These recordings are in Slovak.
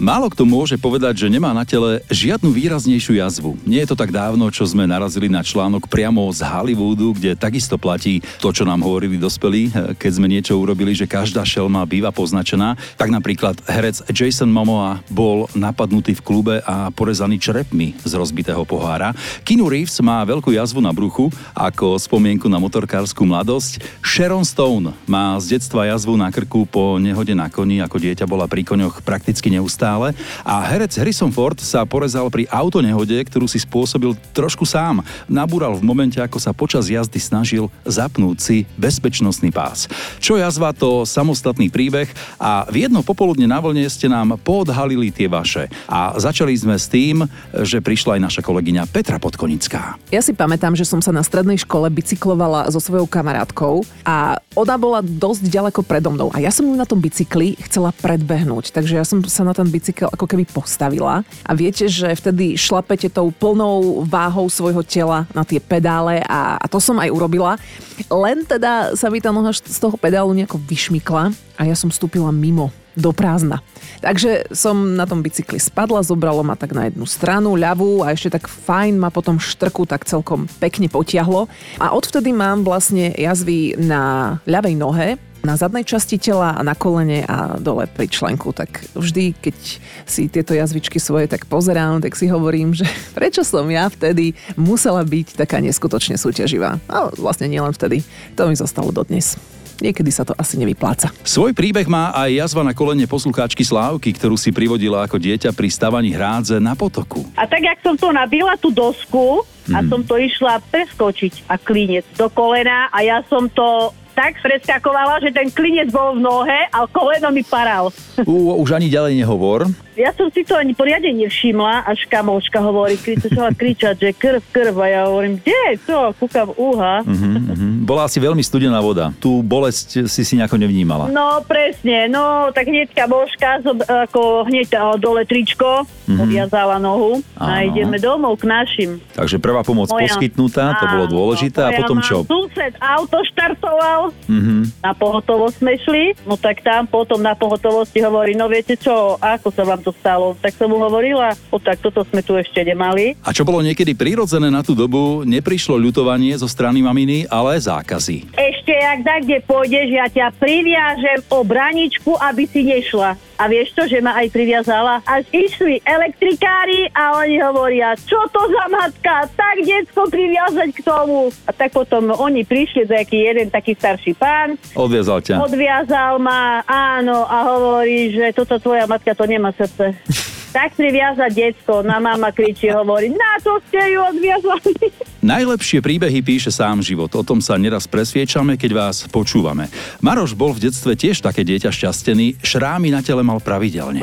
Málo kto môže povedať, že nemá na tele žiadnu výraznejšiu jazvu. Nie je to tak dávno, čo sme narazili na článok priamo z Hollywoodu, kde takisto platí to, čo nám hovorili dospelí, keď sme niečo urobili, že každá šelma býva poznačená. Tak napríklad herec Jason Momoa bol napadnutý v klube a porezaný črepmi z rozbitého pohára. Keanu Reeves má veľkú jazvu na bruchu ako spomienku na motorkárskú mladosť. Sharon Stone má z detstva jazvu na krku po nehode na koni, ako dieťa bola pri koňoch prakticky neustále finále a herec Harrison Ford sa porezal pri autonehode, ktorú si spôsobil trošku sám. Nabúral v momente, ako sa počas jazdy snažil zapnúť si bezpečnostný pás. Čo jazva, to samostatný príbeh a v jedno popoludne na vlne ste nám podhalili tie vaše. A začali sme s tým, že prišla aj naša kolegyňa Petra Podkonická. Ja si pamätám, že som sa na strednej škole bicyklovala so svojou kamarátkou a ona bola dosť ďaleko predo mnou a ja som ju na tom bicykli chcela predbehnúť, takže ja som sa na ten bicykel ako keby postavila a viete, že vtedy šlapete tou plnou váhou svojho tela na tie pedále a, a to som aj urobila. Len teda sa mi tá noha z toho pedálu nejako vyšmykla a ja som vstúpila mimo do prázdna. Takže som na tom bicykli spadla, zobralo ma tak na jednu stranu, ľavú a ešte tak fajn ma potom štrku tak celkom pekne potiahlo. A odvtedy mám vlastne jazvy na ľavej nohe, na zadnej časti tela a na kolene a dole pri členku. Tak vždy, keď si tieto jazvičky svoje tak pozerám, tak si hovorím, že prečo som ja vtedy musela byť taká neskutočne súťaživá. A vlastne nielen vtedy. To mi zostalo dodnes niekedy sa to asi nevypláca. Svoj príbeh má aj jazva na kolene poslucháčky Slávky, ktorú si privodila ako dieťa pri stavaní hrádze na potoku. A tak, jak som to nabila tú dosku, a som to išla preskočiť a klinec do kolena a ja som to tak preskakovala, že ten klinec bol v nohe a koleno mi paral. U, už ani ďalej nehovor. Ja som si to ani poriadne nevšimla, až kamoška hovorí, začala kričať, že krv, krv. A ja hovorím, kde je to? Kúkam, uha. Uh-huh, uh-huh. Bola asi veľmi studená voda. Tú bolesť si si nejako nevnímala. No, presne. No, tak hneď kamoška, ako hneď dole tričko, uh-huh. odviazala nohu Áno. a ideme domov k našim. Takže prvá pomoc moja, poskytnutá, to bolo dôležité. A potom čo? Sused auto štartoval, uh-huh. na pohotovosť sme šli, no tak tam potom na pohotovosti hovorí, no viete čo, ako sa vám to stalo. Tak som mu hovorila, o tak toto sme tu ešte nemali. A čo bolo niekedy prirodzené na tú dobu, neprišlo ľutovanie zo strany maminy, ale zákazy. Ešte jak tak, kde pôjdeš, ja ťa priviažem o braničku, aby si nešla. A vieš to, že ma aj priviazala? Až išli elektrikári a oni hovoria, čo to za matka, tak detsko priviazať k tomu. A tak potom oni prišli, nejaký jeden taký starší pán. Odviazal ťa. Odviazal ma, áno, a hovorí, že toto tvoja matka to nemá srdce. tak priviazať detsko, na mama kričí, hovorí, na to ste ju odviazali. Najlepšie príbehy píše sám život. O tom sa neraz presviečame, keď vás počúvame. Maroš bol v detstve tiež také dieťa šťastený, šrámy na tele mal pravidelne.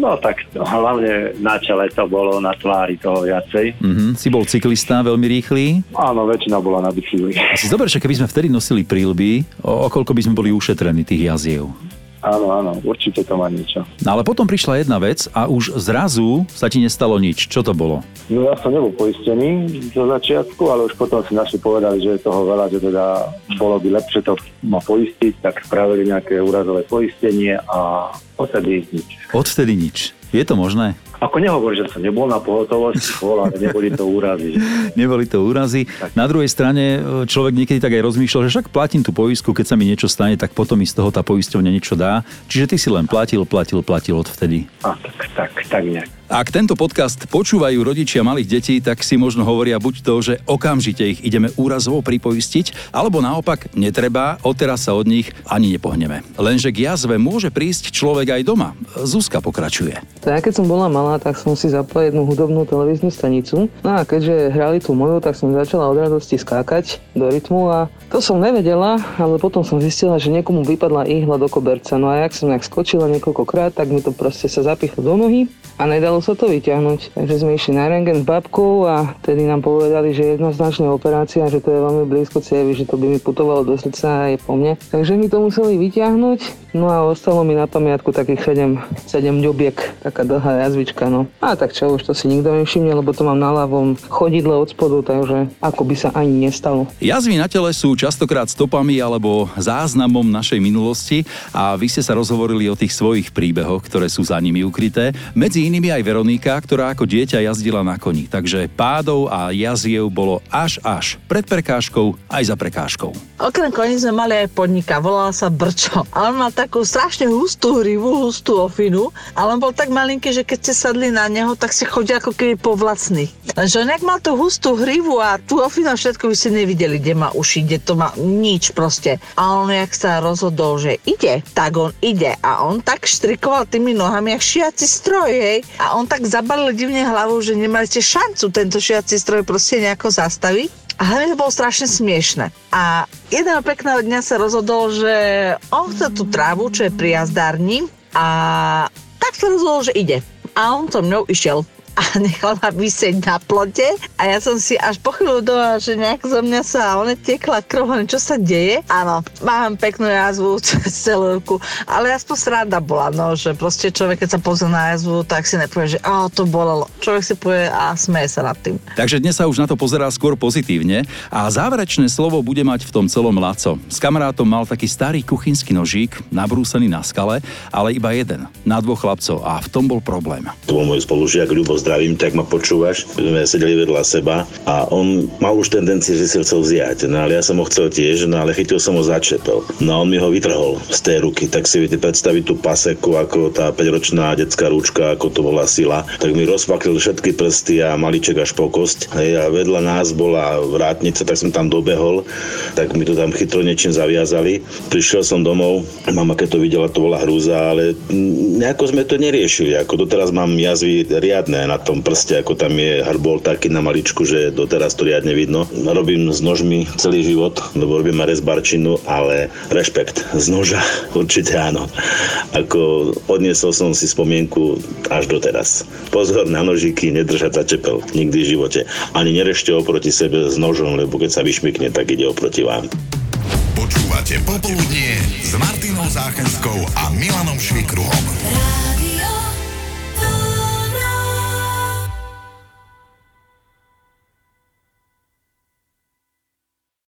No tak hlavne na čele to bolo, na tvári toho viacej. Mm-hmm. Si bol cyklista, veľmi rýchly? Áno, väčšina bola na bicykli. Si zober, že keby sme vtedy nosili prílby, o, o koľko by sme boli ušetrení tých jaziev? Áno, áno, určite to má niečo. No ale potom prišla jedna vec a už zrazu sa ti nestalo nič. Čo to bolo? No ja som nebol poistený zo začiatku, ale už potom si naši povedali, že je toho veľa, že teda bolo by lepšie to ma poistiť, tak spravili nejaké úrazové poistenie a odtedy nič. Odtedy nič. Je to možné? Ako nehovor, že som nebol na pohotovosti, bol, ale neboli to úrazy. neboli to úrazy. Tak. Na druhej strane e, človek niekedy tak aj rozmýšľal, že však platím tú poistku, keď sa mi niečo stane, tak potom mi z toho tá poisťovňa niečo dá. Čiže ty si len platil, platil, platil odvtedy. A tak, tak, tak nejak. Ak tento podcast počúvajú rodičia malých detí, tak si možno hovoria buď to, že okamžite ich ideme úrazovo pripoistiť, alebo naopak netreba, odteraz sa od nich ani nepohneme. Lenže k jazve môže prísť človek aj doma. Zuzka pokračuje. Tak keď som bola malá, tak som si zapla jednu hudobnú televíznu stanicu. No a keďže hrali tú moju, tak som začala od radosti skákať do rytmu a to som nevedela, ale potom som zistila, že niekomu vypadla ihla do koberca. No a jak som nejak skočila niekoľkokrát, tak mi to proste sa zapichlo do nohy a nedalo sa to vyťahnuť. Takže sme išli na rengen s babkou a tedy nám povedali, že jednoznačne operácia, že to je veľmi blízko cievy, že to by mi putovalo do srdca a je po mne. Takže mi to museli vyťahnuť, no a ostalo mi na pamiatku takých 7, 7 ďobiek, taká dlhá jazvička hlavička, no. A tak čo, už to si nikto nevšimne, lebo to mám na ľavom chodidle od spodu, takže ako by sa ani nestalo. Jazvy na tele sú častokrát stopami alebo záznamom našej minulosti a vy ste sa rozhovorili o tých svojich príbehoch, ktoré sú za nimi ukryté. Medzi inými aj Veronika, ktorá ako dieťa jazdila na koni. Takže pádov a jaziev bolo až až. Pred prekážkou aj za prekážkou. Okrem koní sme mali aj podnika, volala sa Brčo. A on mal takú strašne hustú hrivu, hustú ofinu, ale on bol tak malinký, že keď ste sadli na neho, tak si chodil ako keby po vlastný. Lenže on mal tú hustú hrivu a tú ofinu všetko by ste nevideli, kde má uši, kde to má nič proste. A on jak sa rozhodol, že ide, tak on ide. A on tak štrikoval tými nohami, jak šiaci stroj, hej. A on tak zabalil divne hlavu, že nemali ste šancu tento šiaci stroj proste nejako zastaviť. A hlavne to bolo strašne smiešne. A jedného pekného dňa sa rozhodol, že on chce tú trávu, čo je pri jazdárni a tak sa rozhodol, že ide. A on so mnou išiel a nechal ma vysieť na plote a ja som si až po chvíľu doma, že nejak zo mňa sa one tiekla krv, čo sa deje. Áno, mám peknú jazvu cez celú ruku, ale aspoň sranda bola, no, že proste človek, keď sa pozrie na jazvu, tak si nepovie, že oh, to bolelo. Človek si povie a smeje sa nad tým. Takže dnes sa už na to pozerá skôr pozitívne a záverečné slovo bude mať v tom celom Laco. S kamarátom mal taký starý kuchynský nožík, nabrúsený na skale, ale iba jeden, na dvoch chlapcov a v tom bol problém. To bol môj spolužiak Ľubo zdravím, tak ma počúvaš. Sme sedeli vedľa seba a on mal už tendencie, že si ho chcel vziať. No ale ja som ho chcel tiež, no ale chytil som ho začepel. No a on mi ho vytrhol z tej ruky. Tak si viete predstaviť tú paseku, ako tá 5-ročná detská ručka, ako to bola sila. Tak mi rozpaklil všetky prsty a maliček až po kosť. Hej, a vedľa nás bola vrátnica, tak som tam dobehol, tak mi to tam chytro niečím zaviazali. Prišiel som domov, mama keď to videla, to bola hrúza, ale nejako sme to neriešili. Ako doteraz mám jazvy riadne na tom prste, ako tam je harbol taký na maličku, že doteraz to riadne vidno. Robím s nožmi celý život, lebo robím rezbarčinu, ale rešpekt z noža určite áno. Ako odniesol som si spomienku až doteraz. Pozor na nožiky, nedržať za čepel. Nikdy v živote. Ani nerešte oproti sebe s nožom, lebo keď sa vyšmykne, tak ide oproti vám. Počúvate Popoludnie s Martinou Záchenskou a Milanom Švikruhom.